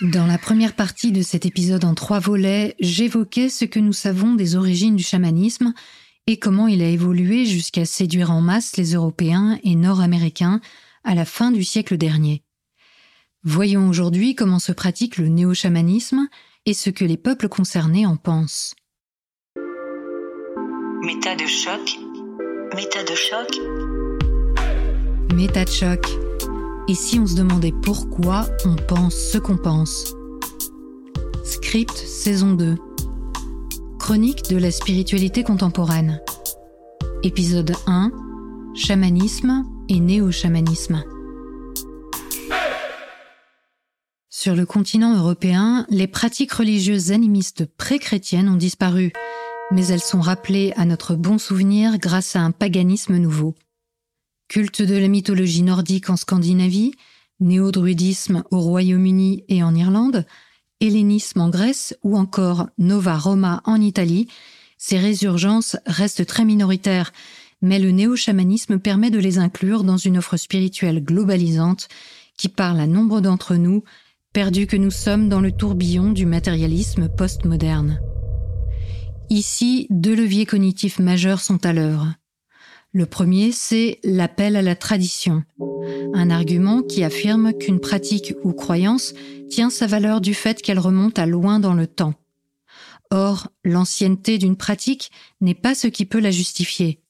Dans la première partie de cet épisode en trois volets, j'évoquais ce que nous savons des origines du chamanisme et comment il a évolué jusqu'à séduire en masse les Européens et Nord-Américains à la fin du siècle dernier. Voyons aujourd'hui comment se pratique le néo-chamanisme et ce que les peuples concernés en pensent. Méta de choc. Méta de choc. Méta de choc. Et si on se demandait pourquoi on pense ce qu'on pense? Script saison 2. Chronique de la spiritualité contemporaine. Épisode 1. Chamanisme et néo-chamanisme. Sur le continent européen, les pratiques religieuses animistes pré-chrétiennes ont disparu, mais elles sont rappelées à notre bon souvenir grâce à un paganisme nouveau. Culte de la mythologie nordique en Scandinavie, néo-druidisme au Royaume-Uni et en Irlande, hellénisme en Grèce ou encore Nova Roma en Italie, ces résurgences restent très minoritaires, mais le néo-chamanisme permet de les inclure dans une offre spirituelle globalisante qui parle à nombre d'entre nous, perdus que nous sommes dans le tourbillon du matérialisme postmoderne. Ici, deux leviers cognitifs majeurs sont à l'œuvre. Le premier, c'est l'appel à la tradition, un argument qui affirme qu'une pratique ou croyance tient sa valeur du fait qu'elle remonte à loin dans le temps. Or, l'ancienneté d'une pratique n'est pas ce qui peut la justifier.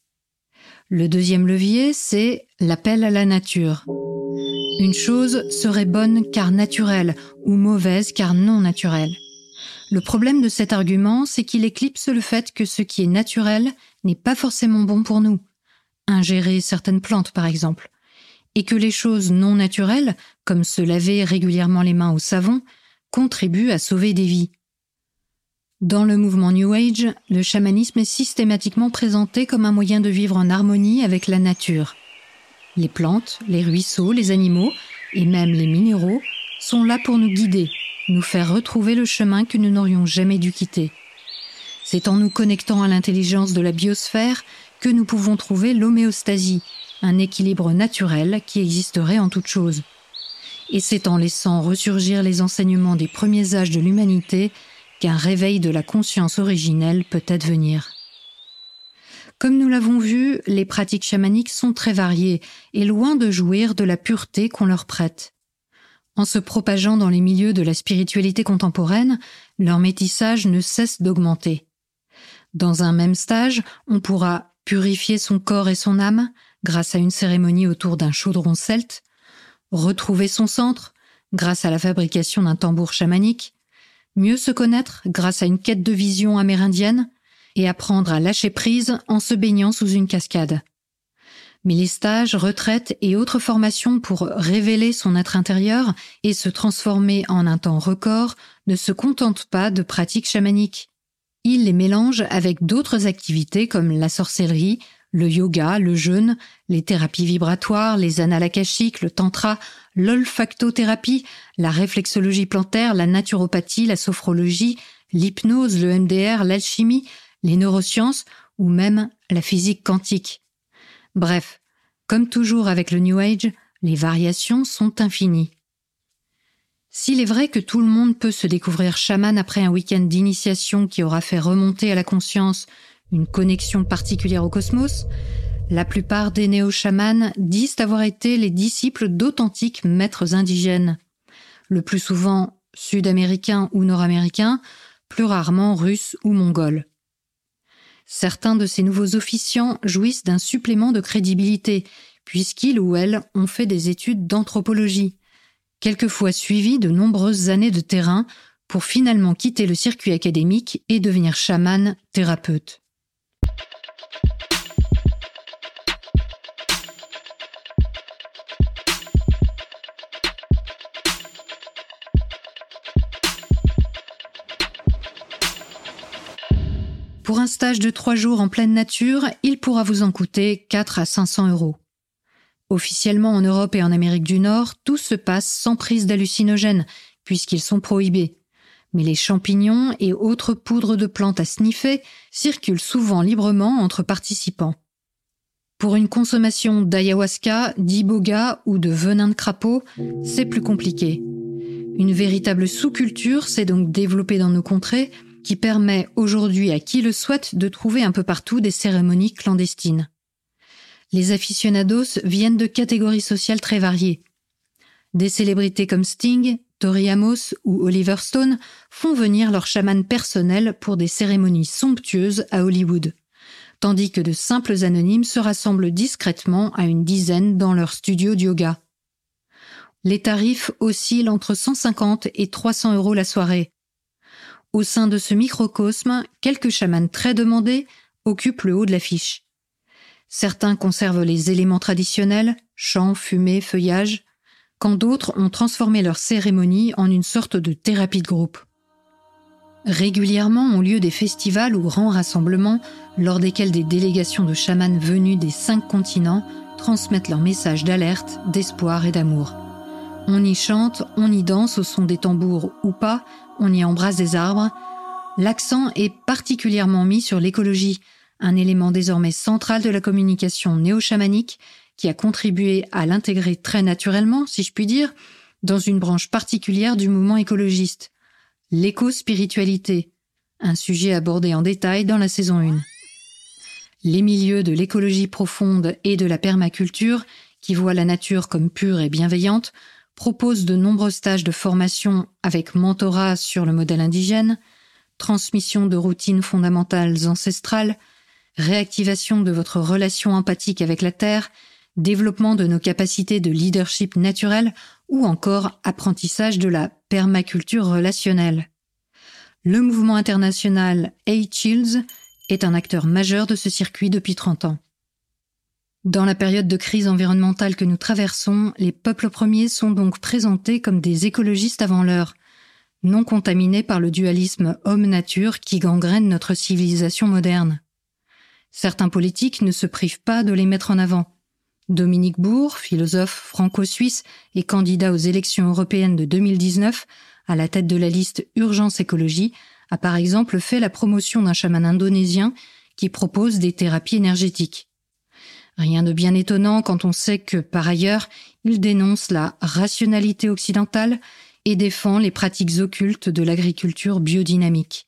Le deuxième levier, c'est l'appel à la nature. Une chose serait bonne car naturelle ou mauvaise car non naturelle. Le problème de cet argument, c'est qu'il éclipse le fait que ce qui est naturel n'est pas forcément bon pour nous. Ingérer certaines plantes, par exemple et que les choses non naturelles, comme se laver régulièrement les mains au savon, contribuent à sauver des vies. Dans le mouvement New Age, le chamanisme est systématiquement présenté comme un moyen de vivre en harmonie avec la nature. Les plantes, les ruisseaux, les animaux, et même les minéraux, sont là pour nous guider, nous faire retrouver le chemin que nous n'aurions jamais dû quitter. C'est en nous connectant à l'intelligence de la biosphère que nous pouvons trouver l'homéostasie, un équilibre naturel qui existerait en toute chose. Et c'est en laissant ressurgir les enseignements des premiers âges de l'humanité qu'un réveil de la conscience originelle peut advenir. Comme nous l'avons vu, les pratiques chamaniques sont très variées et loin de jouir de la pureté qu'on leur prête. En se propageant dans les milieux de la spiritualité contemporaine, leur métissage ne cesse d'augmenter. Dans un même stage, on pourra purifier son corps et son âme, grâce à une cérémonie autour d'un chaudron celte, retrouver son centre grâce à la fabrication d'un tambour chamanique, mieux se connaître grâce à une quête de vision amérindienne, et apprendre à lâcher prise en se baignant sous une cascade. Mais les stages, retraites et autres formations pour révéler son être intérieur et se transformer en un temps record ne se contentent pas de pratiques chamaniques. Ils les mélangent avec d'autres activités comme la sorcellerie, le yoga, le jeûne, les thérapies vibratoires, les annales le tantra, l'olfactothérapie, la réflexologie plantaire, la naturopathie, la sophrologie, l'hypnose, le MDR, l'alchimie, les neurosciences ou même la physique quantique. Bref, comme toujours avec le New Age, les variations sont infinies. S'il est vrai que tout le monde peut se découvrir chaman après un week-end d'initiation qui aura fait remonter à la conscience une connexion particulière au cosmos, la plupart des néo-chamans disent avoir été les disciples d'authentiques maîtres indigènes, le plus souvent sud-américains ou nord-américains, plus rarement russes ou mongols. Certains de ces nouveaux officiants jouissent d'un supplément de crédibilité, puisqu'ils ou elles ont fait des études d'anthropologie, quelquefois suivies de nombreuses années de terrain pour finalement quitter le circuit académique et devenir chaman thérapeute. Pour un stage de trois jours en pleine nature, il pourra vous en coûter 4 à 500 euros. Officiellement en Europe et en Amérique du Nord, tout se passe sans prise d'hallucinogènes, puisqu'ils sont prohibés. Mais les champignons et autres poudres de plantes à sniffer circulent souvent librement entre participants. Pour une consommation d'ayahuasca, d'iboga ou de venin de crapaud, c'est plus compliqué. Une véritable sous-culture s'est donc développée dans nos contrées qui permet aujourd'hui à qui le souhaite de trouver un peu partout des cérémonies clandestines. Les aficionados viennent de catégories sociales très variées. Des célébrités comme Sting, Tori Amos ou Oliver Stone font venir leurs chamans personnels pour des cérémonies somptueuses à Hollywood, tandis que de simples anonymes se rassemblent discrètement à une dizaine dans leur studio de yoga. Les tarifs oscillent entre 150 et 300 euros la soirée. Au sein de ce microcosme, quelques chamans très demandés occupent le haut de l'affiche. Certains conservent les éléments traditionnels, chants, fumée, feuillage, quand d'autres ont transformé leur cérémonie en une sorte de thérapie de groupe. Régulièrement ont lieu des festivals ou grands rassemblements lors desquels des délégations de chamans venus des cinq continents transmettent leurs messages d'alerte, d'espoir et d'amour. On y chante, on y danse au son des tambours ou pas, on y embrasse des arbres. L'accent est particulièrement mis sur l'écologie, un élément désormais central de la communication néo-chamanique qui a contribué à l'intégrer très naturellement, si je puis dire, dans une branche particulière du mouvement écologiste, l'éco-spiritualité, un sujet abordé en détail dans la saison 1. Les milieux de l'écologie profonde et de la permaculture, qui voient la nature comme pure et bienveillante, proposent de nombreux stages de formation avec mentorat sur le modèle indigène, transmission de routines fondamentales ancestrales, réactivation de votre relation empathique avec la Terre, développement de nos capacités de leadership naturel ou encore apprentissage de la permaculture relationnelle. Le mouvement international A-Chills est un acteur majeur de ce circuit depuis 30 ans. Dans la période de crise environnementale que nous traversons, les peuples premiers sont donc présentés comme des écologistes avant l'heure, non contaminés par le dualisme homme-nature qui gangrène notre civilisation moderne. Certains politiques ne se privent pas de les mettre en avant. Dominique Bourg, philosophe franco-suisse et candidat aux élections européennes de 2019, à la tête de la liste Urgence écologie, a par exemple fait la promotion d'un chaman indonésien qui propose des thérapies énergétiques. Rien de bien étonnant quand on sait que, par ailleurs, il dénonce la rationalité occidentale et défend les pratiques occultes de l'agriculture biodynamique.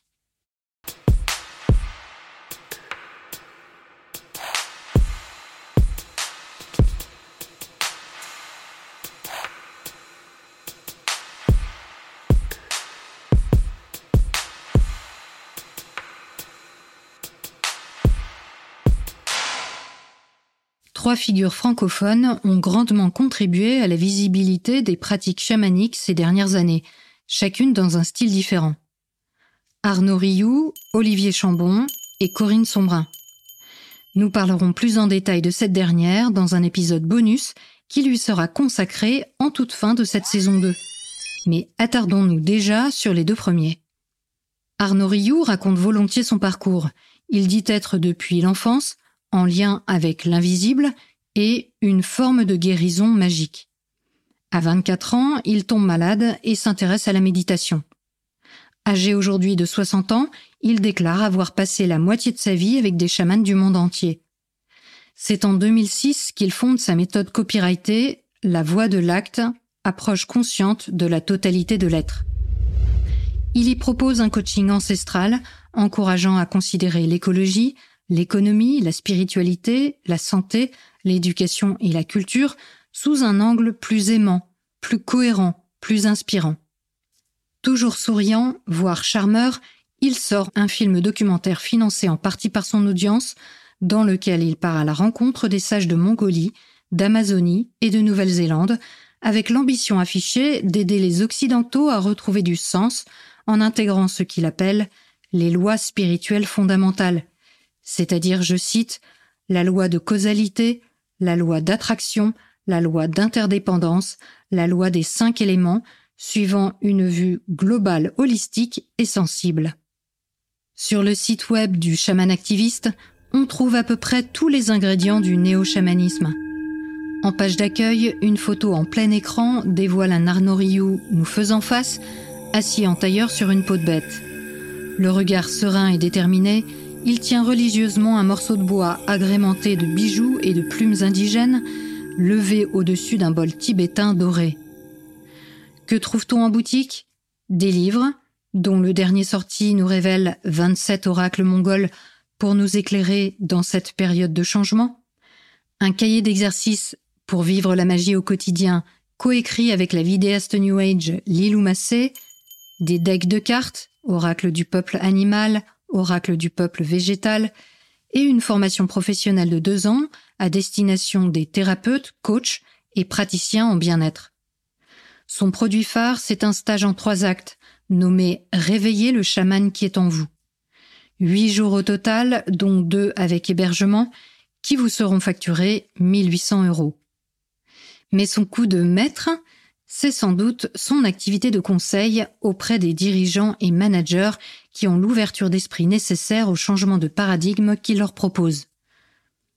Figures francophones ont grandement contribué à la visibilité des pratiques chamaniques ces dernières années, chacune dans un style différent. Arnaud Rioux, Olivier Chambon et Corinne Sombrin. Nous parlerons plus en détail de cette dernière dans un épisode bonus qui lui sera consacré en toute fin de cette saison 2. Mais attardons-nous déjà sur les deux premiers. Arnaud Rioux raconte volontiers son parcours. Il dit être depuis l'enfance en lien avec l'invisible et une forme de guérison magique. À 24 ans, il tombe malade et s'intéresse à la méditation. Âgé aujourd'hui de 60 ans, il déclare avoir passé la moitié de sa vie avec des chamans du monde entier. C'est en 2006 qu'il fonde sa méthode copyrightée La voie de l'acte, approche consciente de la totalité de l'être. Il y propose un coaching ancestral, encourageant à considérer l'écologie, l'économie, la spiritualité, la santé, l'éducation et la culture sous un angle plus aimant, plus cohérent, plus inspirant. Toujours souriant, voire charmeur, il sort un film documentaire financé en partie par son audience, dans lequel il part à la rencontre des sages de Mongolie, d'Amazonie et de Nouvelle-Zélande, avec l'ambition affichée d'aider les Occidentaux à retrouver du sens en intégrant ce qu'il appelle les lois spirituelles fondamentales, c'est-à-dire, je cite, la loi de causalité, la loi d'attraction, la loi d'interdépendance, la loi des cinq éléments, suivant une vue globale holistique et sensible. Sur le site web du chaman activiste, on trouve à peu près tous les ingrédients du néo-chamanisme. En page d'accueil, une photo en plein écran dévoile un Arnaud nous faisant face, assis en tailleur sur une peau de bête. Le regard serein et déterminé, il tient religieusement un morceau de bois agrémenté de bijoux et de plumes indigènes, levé au-dessus d'un bol tibétain doré. Que trouve-t-on en boutique? Des livres, dont le dernier sorti nous révèle 27 oracles mongols pour nous éclairer dans cette période de changement. Un cahier d'exercices pour vivre la magie au quotidien, coécrit avec la vidéaste New Age Lilou Massé, des decks de cartes, oracle du peuple animal, oracle du peuple végétal, et une formation professionnelle de deux ans à destination des thérapeutes, coachs et praticiens en bien-être. Son produit phare, c'est un stage en trois actes, nommé Réveiller le chaman qui est en vous. Huit jours au total, dont deux avec hébergement, qui vous seront facturés 1800 euros. Mais son coup de maître, c'est sans doute son activité de conseil auprès des dirigeants et managers qui ont l'ouverture d'esprit nécessaire au changement de paradigme qu'il leur propose.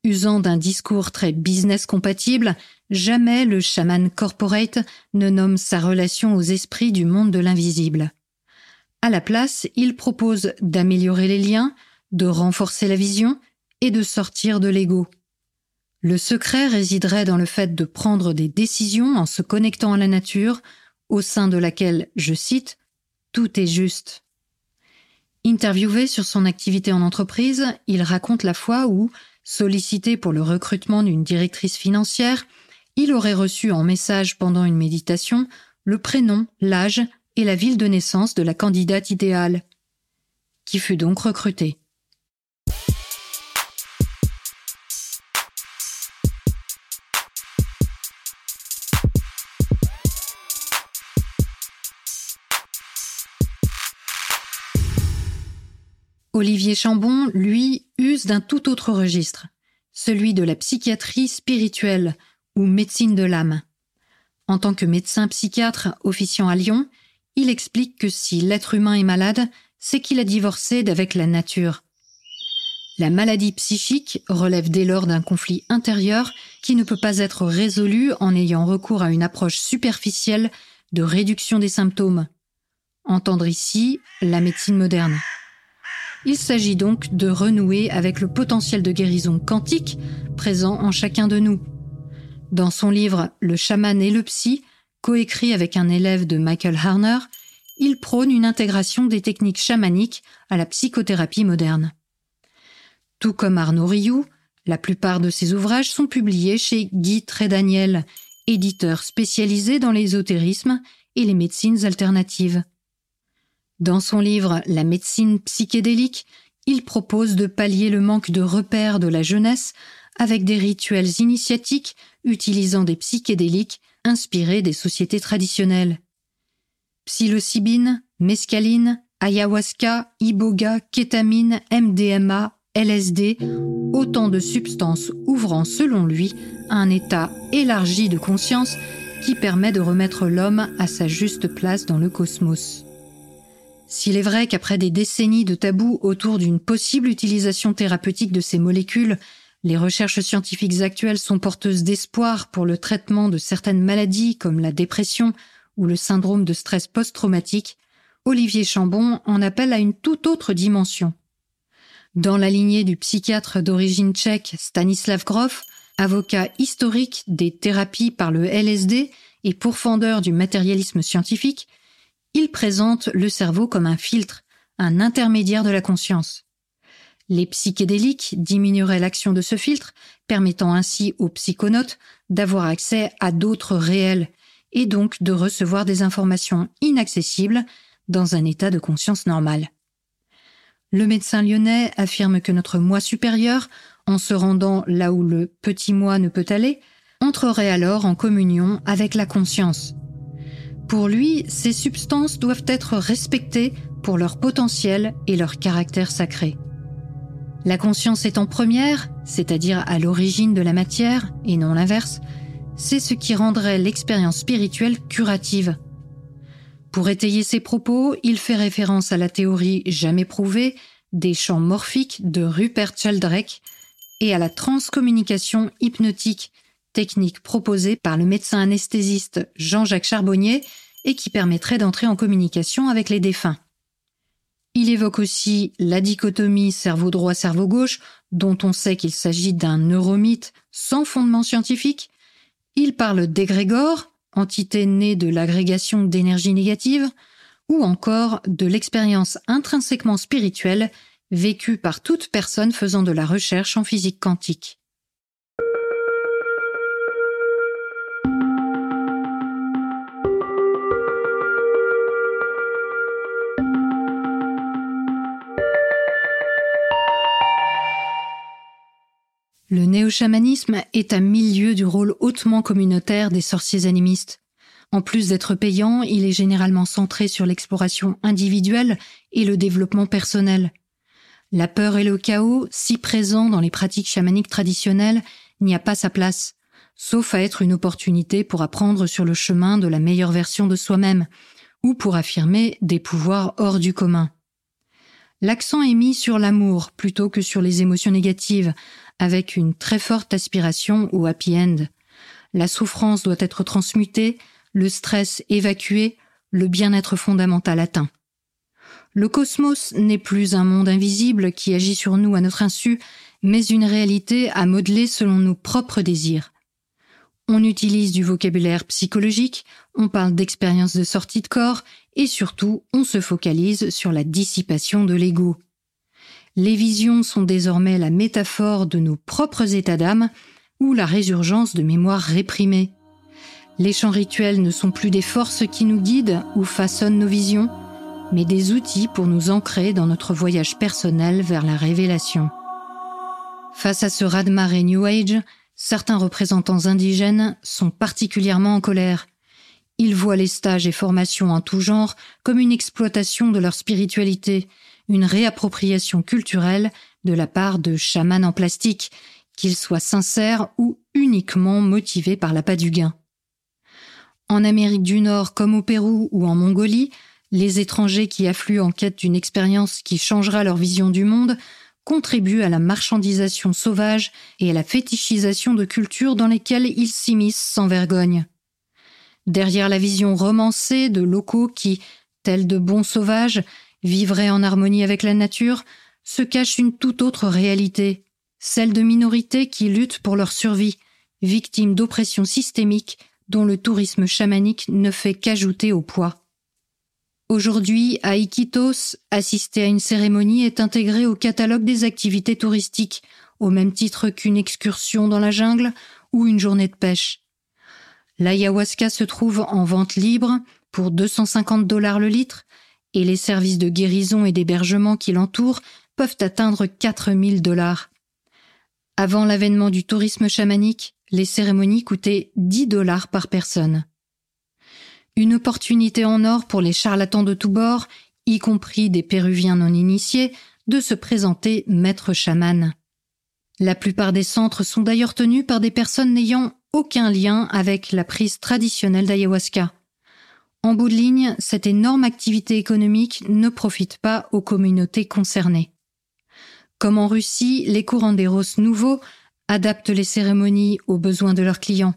Usant d'un discours très business compatible, jamais le chaman corporate ne nomme sa relation aux esprits du monde de l'invisible. À la place, il propose d'améliorer les liens, de renforcer la vision et de sortir de l'ego. Le secret résiderait dans le fait de prendre des décisions en se connectant à la nature, au sein de laquelle, je cite, tout est juste. Interviewé sur son activité en entreprise, il raconte la fois où, Sollicité pour le recrutement d'une directrice financière, il aurait reçu en message pendant une méditation le prénom, l'âge et la ville de naissance de la candidate idéale, qui fut donc recrutée. Olivier Chambon, lui, use d'un tout autre registre, celui de la psychiatrie spirituelle ou médecine de l'âme. En tant que médecin psychiatre officiant à Lyon, il explique que si l'être humain est malade, c'est qu'il a divorcé d'avec la nature. La maladie psychique relève dès lors d'un conflit intérieur qui ne peut pas être résolu en ayant recours à une approche superficielle de réduction des symptômes. Entendre ici la médecine moderne. Il s'agit donc de renouer avec le potentiel de guérison quantique présent en chacun de nous. Dans son livre Le chaman et le psy, coécrit avec un élève de Michael Harner, il prône une intégration des techniques chamaniques à la psychothérapie moderne. Tout comme Arnaud Rioux, la plupart de ses ouvrages sont publiés chez Guy Trédaniel, éditeur spécialisé dans l'ésotérisme et les médecines alternatives. Dans son livre La médecine psychédélique, il propose de pallier le manque de repères de la jeunesse avec des rituels initiatiques utilisant des psychédéliques inspirés des sociétés traditionnelles. Psilocybine, mescaline, ayahuasca, iboga, kétamine, MDMA, LSD, autant de substances ouvrant selon lui un état élargi de conscience qui permet de remettre l'homme à sa juste place dans le cosmos. S'il est vrai qu'après des décennies de tabous autour d'une possible utilisation thérapeutique de ces molécules, les recherches scientifiques actuelles sont porteuses d'espoir pour le traitement de certaines maladies comme la dépression ou le syndrome de stress post-traumatique, Olivier Chambon en appelle à une toute autre dimension. Dans la lignée du psychiatre d'origine tchèque Stanislav Grof, avocat historique des thérapies par le LSD et pourfendeur du matérialisme scientifique, il présente le cerveau comme un filtre, un intermédiaire de la conscience. Les psychédéliques diminueraient l'action de ce filtre, permettant ainsi aux psychonautes d'avoir accès à d'autres réels et donc de recevoir des informations inaccessibles dans un état de conscience normal. Le médecin lyonnais affirme que notre moi supérieur, en se rendant là où le petit moi ne peut aller, entrerait alors en communion avec la conscience, pour lui, ces substances doivent être respectées pour leur potentiel et leur caractère sacré. La conscience étant première, c'est-à-dire à, l'origine de la matière et non l'inverse, c'est ce qui rendrait l'expérience spirituelle curative. Pour étayer ses propos, il fait référence à la théorie jamais prouvée des champs morphiques de Rupert Sheldrake et à la transcommunication hypnotique technique proposée par le médecin anesthésiste Jean-Jacques Charbonnier et qui permettrait d'entrer en communication avec les défunts. Il évoque aussi la dichotomie cerveau droit-cerveau gauche, dont on sait qu'il s'agit d'un neuromythe sans fondement scientifique. Il parle d'égrégore, entité née de l'agrégation d'énergie négative, ou encore de l'expérience intrinsèquement spirituelle vécue par toute personne faisant de la recherche en physique quantique. Le néo-chamanisme est à milieu du rôle hautement communautaire des sorciers animistes. En plus d'être payant, il est généralement centré sur l'exploration individuelle et le développement personnel. La peur et le chaos, si présents dans les pratiques chamaniques traditionnelles, n'y a pas sa place, sauf à être une opportunité pour apprendre sur le chemin de la meilleure version de soi-même, ou pour affirmer des pouvoirs hors du commun. L'accent est mis sur l'amour plutôt que sur les émotions négatives, avec une très forte aspiration au happy end. La souffrance doit être transmutée, le stress évacué, le bien-être fondamental atteint. Le cosmos n'est plus un monde invisible qui agit sur nous à notre insu, mais une réalité à modeler selon nos propres désirs. On utilise du vocabulaire psychologique, on parle d'expériences de sortie de corps, et surtout on se focalise sur la dissipation de l'ego. Les visions sont désormais la métaphore de nos propres états d'âme ou la résurgence de mémoires réprimées. Les chants rituels ne sont plus des forces qui nous guident ou façonnent nos visions, mais des outils pour nous ancrer dans notre voyage personnel vers la révélation. Face à ce raz-de-marée New Age, certains représentants indigènes sont particulièrement en colère. Ils voient les stages et formations en tout genre comme une exploitation de leur spiritualité, une réappropriation culturelle de la part de chamans en plastique, qu'ils soient sincères ou uniquement motivés par l'appât du gain. En Amérique du Nord comme au Pérou ou en Mongolie, les étrangers qui affluent en quête d'une expérience qui changera leur vision du monde contribuent à la marchandisation sauvage et à la fétichisation de cultures dans lesquelles ils s'immiscent sans vergogne. Derrière la vision romancée de locaux qui, tels de bons sauvages, vivraient en harmonie avec la nature, se cache une toute autre réalité, celle de minorités qui luttent pour leur survie, victimes d'oppression systémique dont le tourisme chamanique ne fait qu'ajouter au poids. Aujourd'hui, à Iquitos, assister à une cérémonie est intégré au catalogue des activités touristiques, au même titre qu'une excursion dans la jungle ou une journée de pêche. L'ayahuasca se trouve en vente libre pour 250 dollars le litre et les services de guérison et d'hébergement qui l'entourent peuvent atteindre 4000 dollars. Avant l'avènement du tourisme chamanique, les cérémonies coûtaient 10 dollars par personne. Une opportunité en or pour les charlatans de tous bords, y compris des Péruviens non initiés, de se présenter maître chaman. La plupart des centres sont d'ailleurs tenus par des personnes n'ayant aucun lien avec la prise traditionnelle d'ayahuasca. En bout de ligne, cette énorme activité économique ne profite pas aux communautés concernées. Comme en Russie, les courants d'éros nouveaux adaptent les cérémonies aux besoins de leurs clients.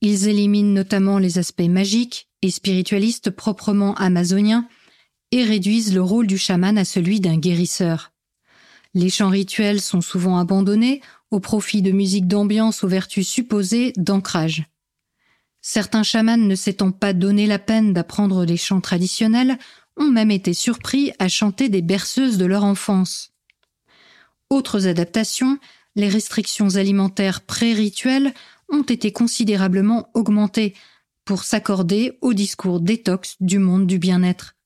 Ils éliminent notamment les aspects magiques et spiritualistes proprement amazoniens et réduisent le rôle du chaman à celui d'un guérisseur. Les chants rituels sont souvent abandonnés au profit de musique d'ambiance aux vertus supposées d'ancrage. Certains chamans ne s'étant pas donné la peine d'apprendre les chants traditionnels ont même été surpris à chanter des berceuses de leur enfance. Autres adaptations, les restrictions alimentaires pré-rituelles ont été considérablement augmentées pour s'accorder au discours détox du monde du bien-être.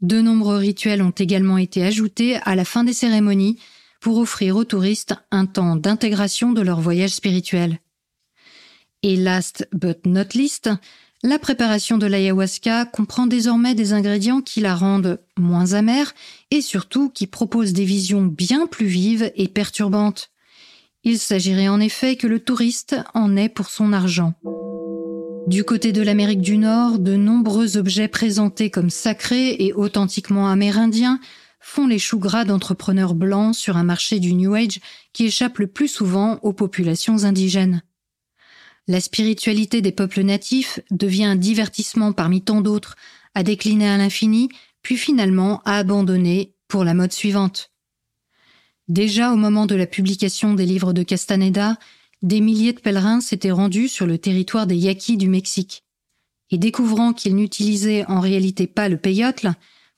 De nombreux rituels ont également été ajoutés à la fin des cérémonies pour offrir aux touristes un temps d'intégration de leur voyage spirituel. Et last but not least, la préparation de l'ayahuasca comprend désormais des ingrédients qui la rendent moins amère et surtout qui proposent des visions bien plus vives et perturbantes. Il s'agirait en effet que le touriste en ait pour son argent. Du côté de l'Amérique du Nord, de nombreux objets présentés comme sacrés et authentiquement amérindiens font les choux gras d'entrepreneurs blancs sur un marché du New Age qui échappe le plus souvent aux populations indigènes. La spiritualité des peuples natifs devient un divertissement parmi tant d'autres, à décliner à l'infini, puis finalement à abandonner pour la mode suivante. Déjà au moment de la publication des livres de Castaneda, des milliers de pèlerins s'étaient rendus sur le territoire des Yaquis du Mexique. Et découvrant qu'ils n'utilisaient en réalité pas le peyote,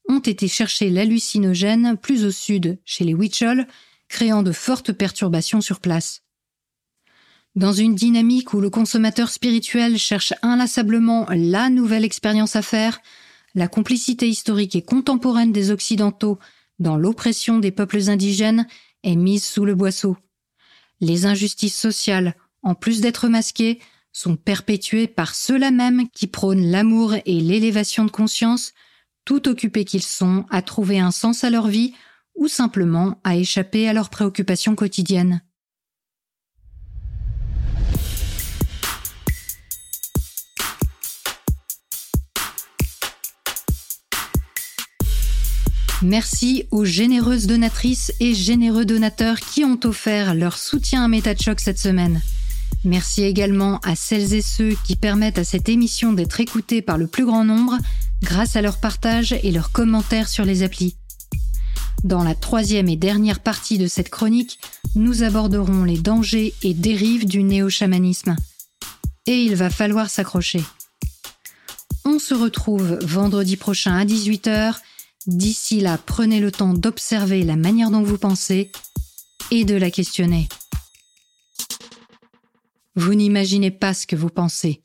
ont été chercher l'hallucinogène plus au sud, chez les Huichol, créant de fortes perturbations sur place. Dans une dynamique où le consommateur spirituel cherche inlassablement la nouvelle expérience à faire, la complicité historique et contemporaine des Occidentaux dans l'oppression des peuples indigènes est mise sous le boisseau. Les injustices sociales, en plus d'être masquées, sont perpétuées par ceux-là même qui prônent l'amour et l'élévation de conscience, tout occupés qu'ils sont à trouver un sens à leur vie ou simplement à échapper à leurs préoccupations quotidiennes. Merci aux généreuses donatrices et généreux donateurs qui ont offert leur soutien à MetaChoc cette semaine. Merci également à celles et ceux qui permettent à cette émission d'être écoutée par le plus grand nombre grâce à leur partage et leurs commentaires sur les applis. Dans la troisième et dernière partie de cette chronique, nous aborderons les dangers et dérives du néo-chamanisme. Et il va falloir s'accrocher. On se retrouve vendredi prochain à 18h D'ici là, prenez le temps d'observer la manière dont vous pensez et de la questionner. Vous n'imaginez pas ce que vous pensez.